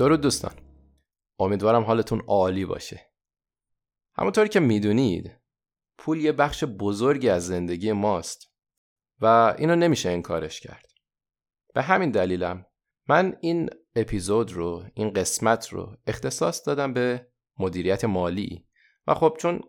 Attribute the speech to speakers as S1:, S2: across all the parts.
S1: درود دوستان. امیدوارم حالتون عالی باشه. همونطوری که می‌دونید پول یه بخش بزرگی از زندگی ماست و اینو نمیشه انکارش کرد. به همین دلیلم من این اپیزود رو این قسمت رو اختصاص دادم به مدیریت مالی و خب چون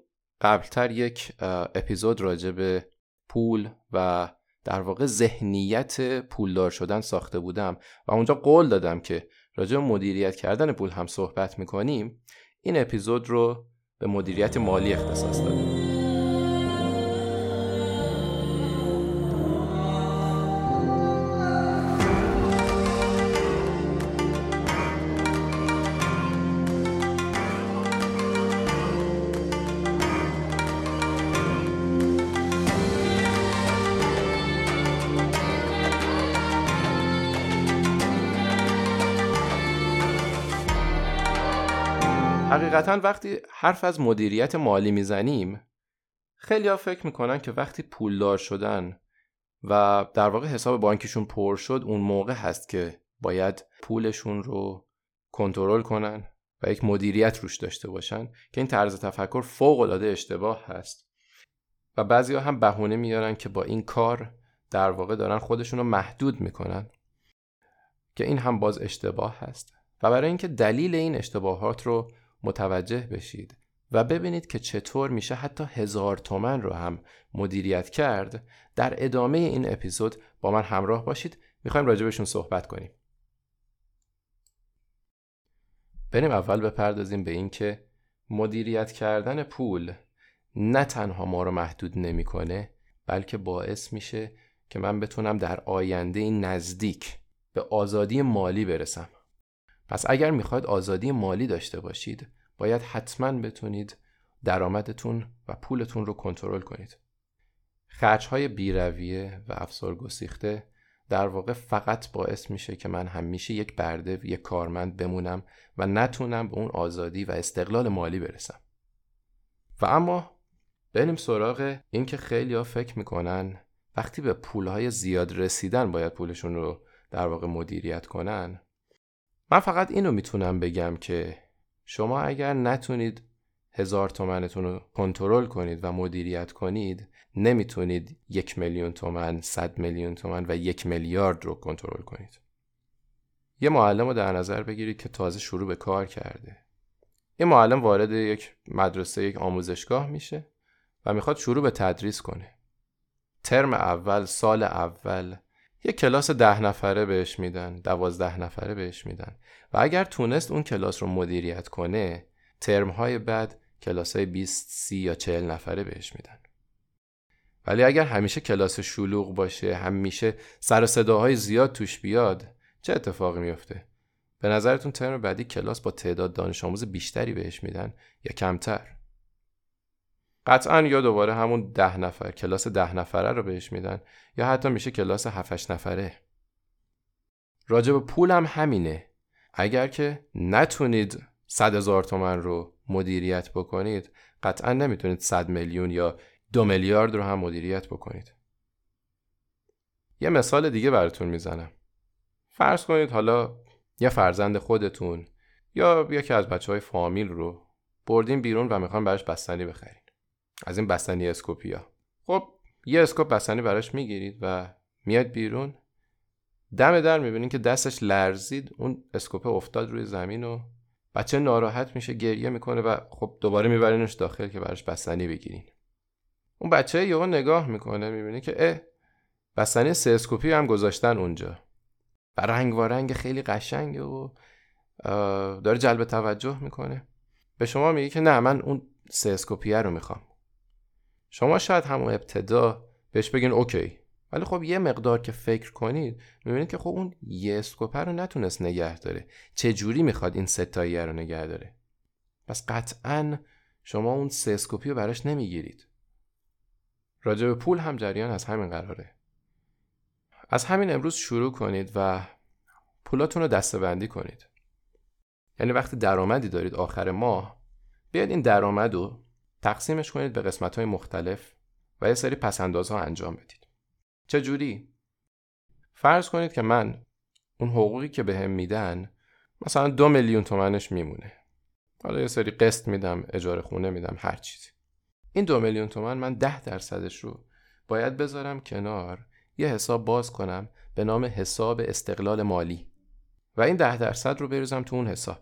S1: قبلتر یک اپیزود راجع به پول و در واقع ذهنیت پولدار شدن ساخته بودم و اونجا قول دادم که راجع به مدیریت کردن پول هم صحبت می‌کنیم این اپیزود رو به مدیریت مالی اختصاص دادم حقیقتا وقتی حرف از مدیریت مالی می‌زنیم خیلی ها فکر می‌کنن که وقتی پولدار شدن و در واقع حساب بانکیشون پر شد اون موقع هست که باید پولشون رو کنترل کنن و یک مدیریت روش داشته باشن که این طرز تفکر فوق العاده اشتباه هست. و بعضی ها هم بهونه میارن که با این کار در واقع دارن خودشون رو محدود می‌کنن که این هم باز اشتباه هست. و برای اینکه دلیل این اشتباهات رو متوجه بشید و ببینید که چطور میشه حتی هزار تومن رو هم مدیریت کرد. در ادامه این اپیزود با من همراه باشید. می‌خوایم راجبشون صحبت کنیم. بریم اول بپردازیم به اینکه مدیریت کردن پول نه تنها ما رو محدود نمی‌کنه بلکه باعث میشه که من بتونم در آینده نزدیک به آزادی مالی برسم. پس اگر می‌خواید آزادی مالی داشته باشید باید حتما بتونید درآمدتون و پولتون رو کنترل کنید. خرج های بیرویه و افسار گسیخته در واقع فقط باعث میشه که من همیشه یک برده یک کارمند بمونم و نتونم به اون آزادی و استقلال مالی برسم. و اما بریم سراغ این که خیلی ها فکر می‌کنن وقتی به پولهای زیاد رسیدن باید پولشون رو در واقع مدیریت کنن من فقط اینو می‌تونم بگم که شما اگر نتونید هزار تومنتون رو کنترل کنید و مدیریت کنید نمی‌تونید یک میلیون تومن، صد میلیون تومن و یک میلیارد رو کنترل کنید. یه معلم رو در نظر بگیرید که تازه شروع به کار کرده. یه معلم وارد یک مدرسه یک آموزشگاه میشه و می‌خواد شروع به تدریس کنه. ترم اول، سال اول یه کلاس ده نفره بهش میدن دوازده نفره بهش میدن. و اگر تونست اون کلاس رو مدیریت کنه ترم های بعد کلاس های 20 سی یا 40 نفره بهش میدن. ولی اگر همیشه کلاس شلوغ باشه همیشه سر صداهای زیاد توش بیاد چه اتفاقی میفته به نظرتون ترم بعدی کلاس با تعداد دانش آموز بیشتری بهش میدن یا کمتر؟ قطعا یا دوباره همون ده نفر کلاس ده نفره رو بهش میدن یا حتی میشه کلاس هفتش نفره. راجب پول هم همینه. اگر که نتونید صد هزار تومن رو مدیریت بکنید قطعا نمی‌تونید صد میلیون یا دو میلیارد رو هم مدیریت بکنید. یه مثال دیگه براتون می‌زنم. فرض کنید حالا یه فرزند خودتون یا یکی از بچه های فامیل رو بردین بیرون و می‌خوان براش بستنی بخرید از این بستنی اسکوپیا. خب یه اسکوپ بستنی براش می‌گیرید و میاد بیرون. دم در می‌بینید که دستش لرزید اون اسکوپ افتاد روی زمین و بچه ناراحت میشه گریه می‌کنه و خب دوباره میبرینش داخل که براش بستنی بگیرین. اون بچه یهو نگاه می‌کنه می‌بینه که اه بستنی سه scoop ی هم گذاشتن اونجا. و رنگ و رنگ خیلی قشنگه و داره جلب توجه می‌کنه. به شما میگه که نه من اون سه scoop یه رو می‌خوام. شما شاید همون ابتدا بهش بگین okay. ولی خب یه مقدار که فکر کنید می‌بینید که خب اون یه scoop ه رو نتونست نگه داره. چه جوری می‌خواد این سه‌تاییه رو نگه داره؟ پس قطعا شما اون سه اسکوپی رو براش نمی‌گیرید. راجع به پول هم جریان از همین قراره. از همین امروز شروع کنید و پولاتون رو دسته کنید. یعنی وقتی درآمدی دارید آخر ماه بیاید این درآمد رو تقسیمش کنید به قسمت های مختلف و یه سری پسندازها انجام بدید. چجوری؟ فرض کنید که من اون حقوقی که بهم به میدن مثلا دو میلیون تومنش میمونه حالا یه سری قسط میدم اجاره خونه میدم هر چیزی این دو میلیون تومن من ده درصدش رو باید بذارم کنار یه حساب باز کنم به نام حساب استقلال مالی و این ده درصد رو بریزم تو اون حساب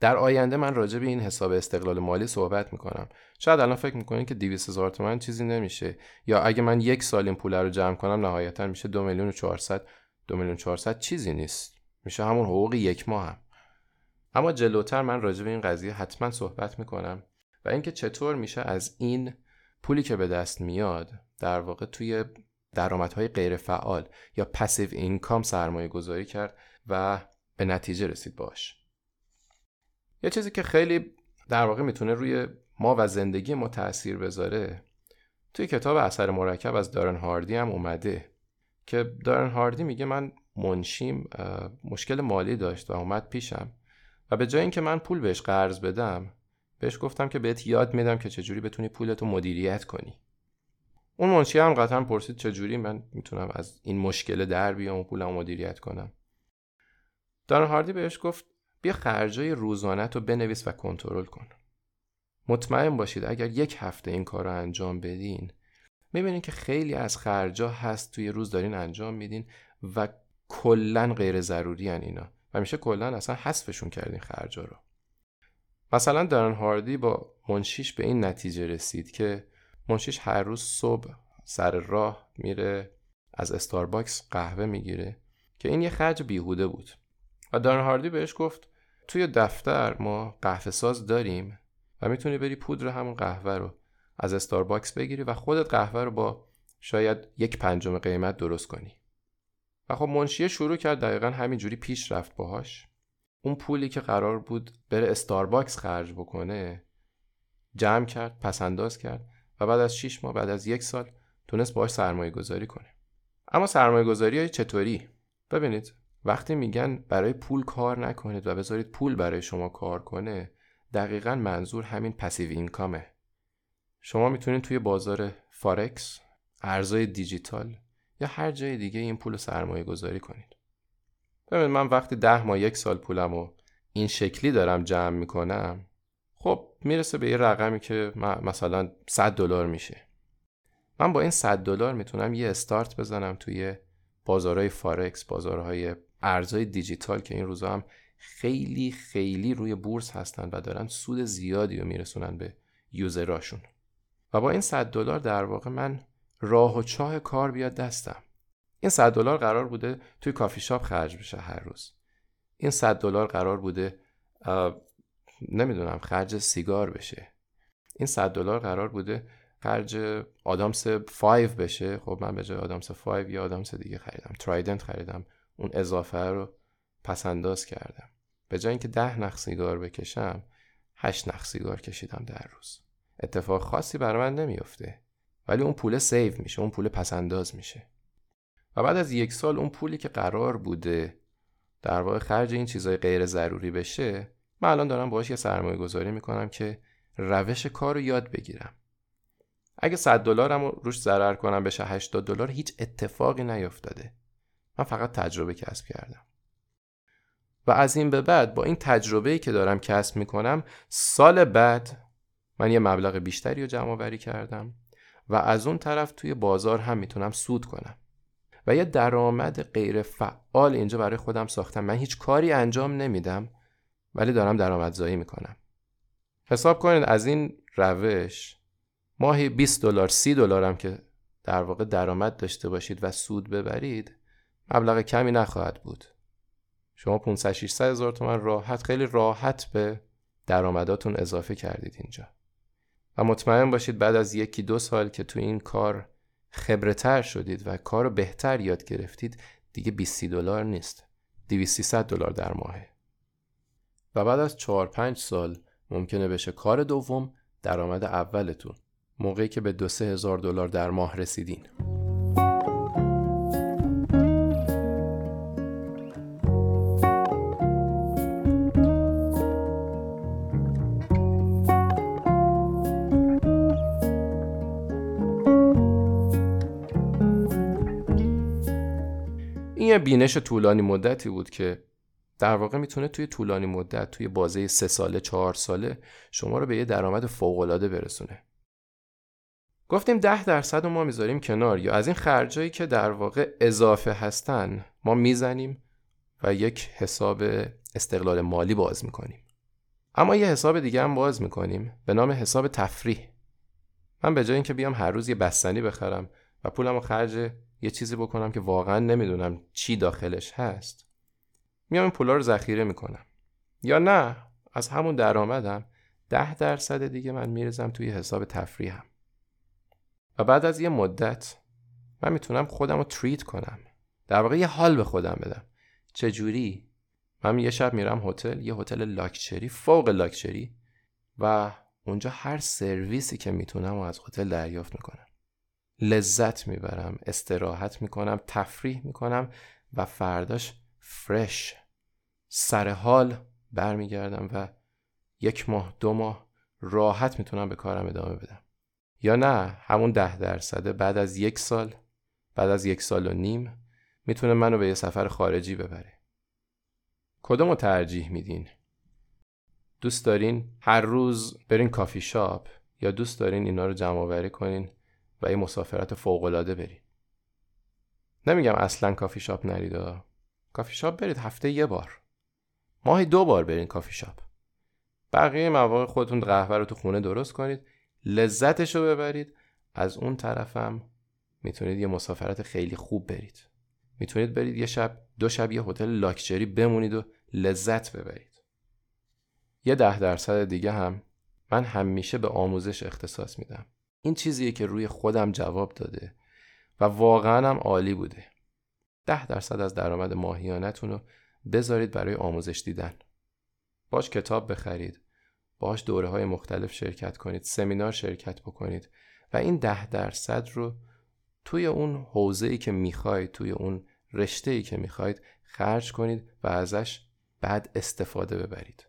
S1: در آینده من راجع به این حساب استقلال مالی صحبت می‌کنم. شاید الان فکر می‌کنین که 200 هزار تومن چیزی نمیشه. یا اگه من یک سال این پول رو جمع کنم نهایتا میشه دو میلیون و 400 دو میلیون 400 چیزی نیست. میشه همون حقوق یک ماه هم. اما جلوتر من راجع به این قضیه حتما صحبت می‌کنم و اینکه چطور میشه از این پولی که به دست میاد در واقع توی درآمدهای غیر فعال یا پسیو اینکام سرمایه گذاری کرد و به نتیجه رسید باش یه چیزی که خیلی در واقع می‌تونه روی ما و زندگی ما تاثیر بذاره توی کتاب اثر مرکب از دارن هاردی هم اومده که دارن هاردی میگه من منشیم مشکل مالی داشت و اومد پیشم و به جای اینکه من پول بهش قرض بدم بهش گفتم که بهت یاد میدم که چجوری بتونی پولتو مدیریت کنی. اون منشی هم قطعا پرسید چجوری من می‌تونم از این مشکل در بیام و پولم مدیریت کنم. دارن هاردی بهش گفت بیا خرجای روزانت رو بنویس و کنترل کن. مطمئن باشید اگر یک هفته این کار رو انجام بدین می‌بینین که خیلی از خرجا هست توی روز دارین انجام میدین و کلا غیر ضروری هن اینا و میشه کلا اصلا حذفشون کردین خرجا رو. مثلا دارن هاردی با منشیش به این نتیجه رسید که منشیش هر روز صبح سر راه میره از استارباکس قهوه می‌گیره که این یه خرج بیهوده بود. و دارن هاردی بهش گفت توی دفتر ما قهوه ساز داریم و می‌تونی بری پودر همون قهوه رو از استارباکس بگیری و خودت قهوه رو با شاید یک پنجم قیمت درست کنی. و خب منشیه شروع کرد دقیقا همینجوری پیش رفت باهاش. اون پولی که قرار بود بره استارباکس خرج بکنه جمع کرد پس‌انداز کرد و بعد از 6 ماه بعد از یک سال تونست باهاش سرمایه گذاری کنه. اما سرمایه گذاری های چطوری؟ ببینید وقتی میگن برای پول کار نکنید و بذارید پول برای شما کار کنه دقیقا منظور همین پسیو اینکامه شما می‌تونید توی بازار فارکس ارزای دیجیتال یا هر جای دیگه این پول سرمایه گذاری کنید. ببینید من وقتی ده ماه یک سال پولم و این شکلی دارم جمع می‌کنم خب می‌رسه به یه رقمی که مثلا 100 دلار میشه. من با این 100 دلار می‌تونم یه استارت بزنم توی بازارهای فارکس بازارهای ارزهای دیجیتال که این روزا هم خیلی خیلی روی بورس هستن و دارن سود زیادی رو میرسونن به user اشون. و با این 100 دلار در واقع من راه و چاه کار میاد دستم. این 100 دلار قرار بوده توی کافی شاپ خرج بشه هر روز. این 100 دلار قرار بوده نمی‌دونم خرج سیگار بشه. این 100 دلار قرار بوده خرج آدامس 5 بشه. خب من به جای آدامس 5 یا آدامس دیگه خریدم. ترایدنت خریدم. اون اضافه رو پس انداز کردم. به جای اینکه ده نخ سیگار بکشم هشت نخ سیگار کشیدم در روز. اتفاق خاصی برای من نمیافته. ولی اون پول سیو میشه اون پول پس انداز میشه. و بعد از یک سال اون پولی که قرار بوده در واقع خرج این چیزای غیر ضروری بشه من الان دارم باهاش یه سرمایه گذاری می‌کنم که روش کار رو یاد بگیرم. اگه 100 دلارم روش ضرر کنم بشه 80 دلار هیچ اتفاقی نیفتاده. من فقط تجربه کسب کردم. و از این به بعد با این تجربه‌ای که دارم کسب می‌کنم سال بعد من یه مبلغ بیشتری رو جمع آوری کردم و از اون طرف توی بازار هم می‌تونم سود کنم. و یه درآمد غیر فعال اینجا برای خودم ساختم. من هیچ کاری انجام نمیدم ولی دارم درآمدزایی می‌کنم. حساب کنید از این روش ماهی 20 دلار 30 دلار هم که در واقع درآمد داشته باشید و سود ببرید مبلغ کمی نخواهد بود. شما 500 600 هزار تومن راحت خیلی راحت به درآمداتون اضافه کردید اینجا. و مطمئن باشید بعد از یکی دو سال که تو این کار خبرتر شدید و کار بهتر یاد گرفتید دیگه 20 دلار نیست. 200 دلار در ماهه. و بعد از 4 5 سال ممکنه بشه کار دوم درآمد اولتون موقعی که به دو سه هزار دلار در ماه رسیدین. بینش طولانی مدتی بود که در واقع می‌تونه توی طولانی مدت توی بازه سه ساله چهار ساله شما رو به یه درآمد فوقالعاده برسونه. گفتیم ده درصد ما می‌ذاریم کنار یا از این خرجایی که در واقع اضافه هستن ما می‌زنیم و یک حساب استقلال مالی باز می‌کنیم. اما یه حساب دیگه هم باز می‌کنیم به نام حساب تفریح. من به جای اینکه بیام هر روز یه بستنی بخرم و پولم رو خرج یه چیزی بکنم که واقعا نمی‌دونم چی داخلش هست. میام این پولا رو ذخیره می‌کنم. یا نه از همون درآمدم ده درصد دیگه من میرزم توی حساب تفریحم. و بعد از یه مدت من می‌تونم خودم رو تریت کنم. در واقع یه حال به خودم بدم. چجوری؟ من یه شب میرم هتل یه هتل لاکچری فوق لاکچری و اونجا هر سرویسی که می‌تونم و از هتل دریافت می‌کنم. لذت می‌برم استراحت می‌کنم تفریح می‌کنم و فرداش فرش سر حال برمیگردم و یک ماه دو ماه راحت می‌تونم به کارم ادامه بدم. یا نه همون ده درصده بعد از یک سال بعد از یک سال و نیم می‌تونه منو به یه سفر خارجی ببره. کدوم رو ترجیح میدین؟ دوست دارین هر روز برین کافی شاپ یا دوست دارین اینا رو جمع آوری کنین؟ و یه مسافرت فوق‌العاده برین نمیگم اصلا کافی شاپ نرید کافی شاپ برید هفته یه بار. ماهی دو بار برین کافی شاپ. بقیه مواقع خودتون قهوه رو تو خونه درست کنید لذتش رو ببرید از اون طرفم می‌تونید یه مسافرت خیلی خوب برید. می‌تونید برید یه شب دو شب یه هتل لاکچری بمونید و لذت ببرید. یه ده درصد دیگه هم من همیشه به آموزش اختصاص میدم. این چیزیه که روی خودم جواب داده و واقعا هم عالی بوده. ده درصد از درآمد ماهیانتون رو بذارید برای آموزش دیدن. باش کتاب بخرید. باش دوره های مختلف شرکت کنید. سمینار شرکت بکنید. و این ده درصد رو توی اون حوزه ای که می‌خواید توی اون رشته ای که می‌خواید خرج کنید و ازش بعد استفاده ببرید.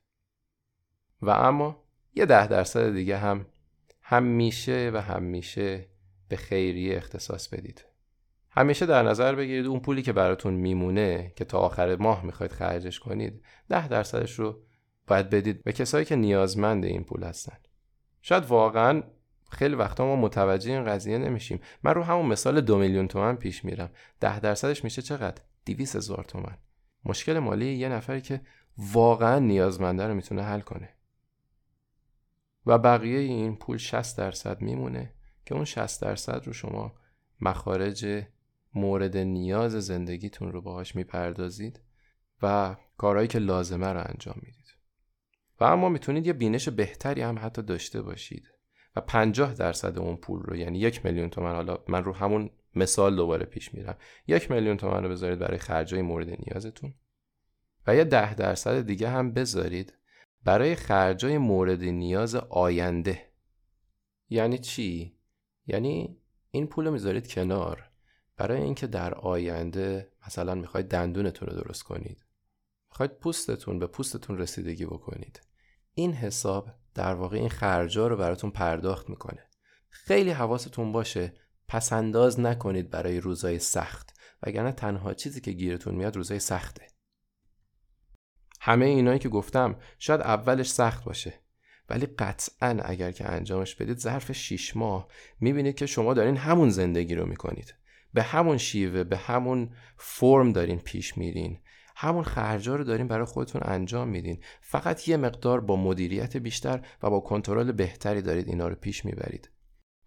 S1: و اما یه ده درصد دیگه هم همیشه و همیشه به خیریه اختصاص بدید. همیشه در نظر بگیرید اون پولی که براتون میمونه که تا آخر ماه می‌خواید خرجش کنید ده درصدش رو باید بدید به کسایی که نیازمند این پول هستن. شاید واقعا خیلی وقتا ما متوجه این قضیه نمیشیم. من رو همون مثال دو میلیون تومن پیش میرم. ده درصدش میشه چقدر؟ دیویس هزار تومن. مشکل مالی یه نفری که واقعا نیازمنده رو می‌تونه حل کنه. و بقیه این پول 60 درصد میمونه که اون 60 درصد رو شما مخارج مورد نیاز زندگیتون رو باهاش می‌پردازید و کارهایی که لازمه رو انجام می‌دید. و اما می‌تونید یه بینش بهتری هم حتی داشته باشید و 50 درصد اون پول رو یعنی یک میلیون تومن حالا من رو همون مثال دوباره پیش میرم. یک میلیون تومن رو بذارید برای خرجای مورد نیازتون و یه ده درصد دیگه هم بذارید برای خرجای مورد نیاز آینده. یعنی چی؟ یعنی این پول رو می‌ذارید کنار. برای اینکه در آینده مثلا می‌خواید دندونتون رو درست کنید. می‌خواید پوستتون به پوستتون رسیدگی بکنید. این حساب در واقع این خرجا رو براتون پرداخت می‌کنه. خیلی حواستون باشه پس انداز نکنید برای روزای سخت. وگرنه تنها چیزی که گیرتون میاد روزای سخته. همه اینایی که گفتم شاید اولش سخت باشه. ولی قطعا اگر که انجامش بدید ظرف 6 ماه می‌بینید که شما دارین همون زندگی رو می‌کنید. به همون شیوه به همون فرم دارین پیش میرین. همون خرجا رو دارین برای خودتون انجام میدین. فقط یه مقدار با مدیریت بیشتر و با کنترل بهتری دارید اینا رو پیش می‌برید.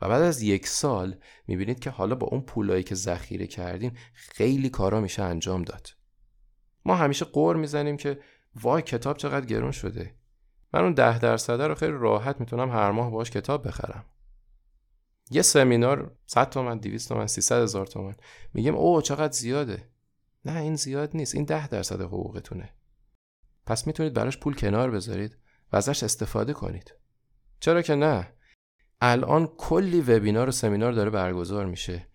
S1: و بعد از یک سال می‌بینید که حالا با اون پولایی که ذخیره کردین خیلی کارا میشه انجام داد. ما همیشه قور می‌زنیم که وای کتاب چقدر گرون شده. من اون ده درصده رو خیلی راحت می‌تونم هر ماه باش کتاب بخرم. یه سمینار 100 تومن 200 تومن 300 هزار تومن. میگیم اوه چقدر زیاده. نه این زیاد نیست. این ده درصد حقوقتونه. پس می‌تونید براش پول کنار بذارید و ازش استفاده کنید. چرا که نه؟ الان کلی وبینار و سمینار داره برگزار میشه.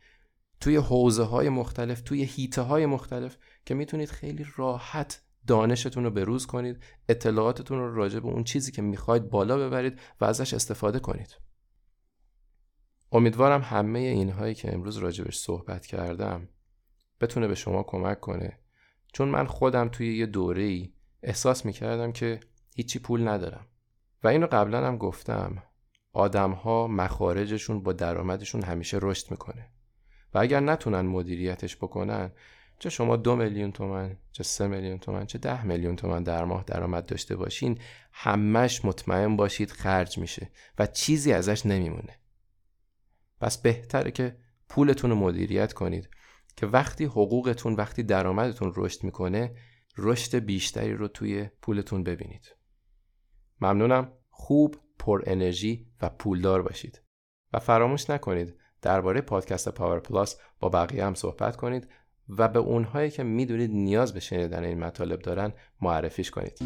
S1: توی حوزه های مختلف توی هیته های مختلف که می‌تونید خیلی راحت دانشتون رو بروز کنید اطلاعاتتون رو راجع به اون چیزی که می‌خواید بالا ببرید و ازش استفاده کنید. امیدوارم همه اینهایی که امروز راجبش صحبت کردم بتونه به شما کمک کنه. چون من خودم توی یه دوره ای احساس می‌کردم که هیچی پول ندارم. و اینو قبلا هم گفتم آدم ها مخارجشون با درآمدشون همیشه رشد می‌کنه. و اگر نتونن مدیریتش بکنن چه شما دو میلیون تومن چه سه میلیون تومن چه ده میلیون تومن در ماه درآمد داشته باشین همش مطمئن باشید خرج میشه و چیزی ازش نمیمونه. پس بهتره که پولتون رو مدیریت کنید که وقتی حقوقتون وقتی درآمدتون رشد می‌کنه رشد بیشتری رو توی پولتون ببینید. ممنونم. خوب پر انرژی و پولدار باشید. و فراموش نکنید درباره پادکست پاور پلاس با بقیه هم صحبت کنید. و به اونهایی که می‌دونید نیاز به شنیدن این مطالب دارن معرفیش کنید.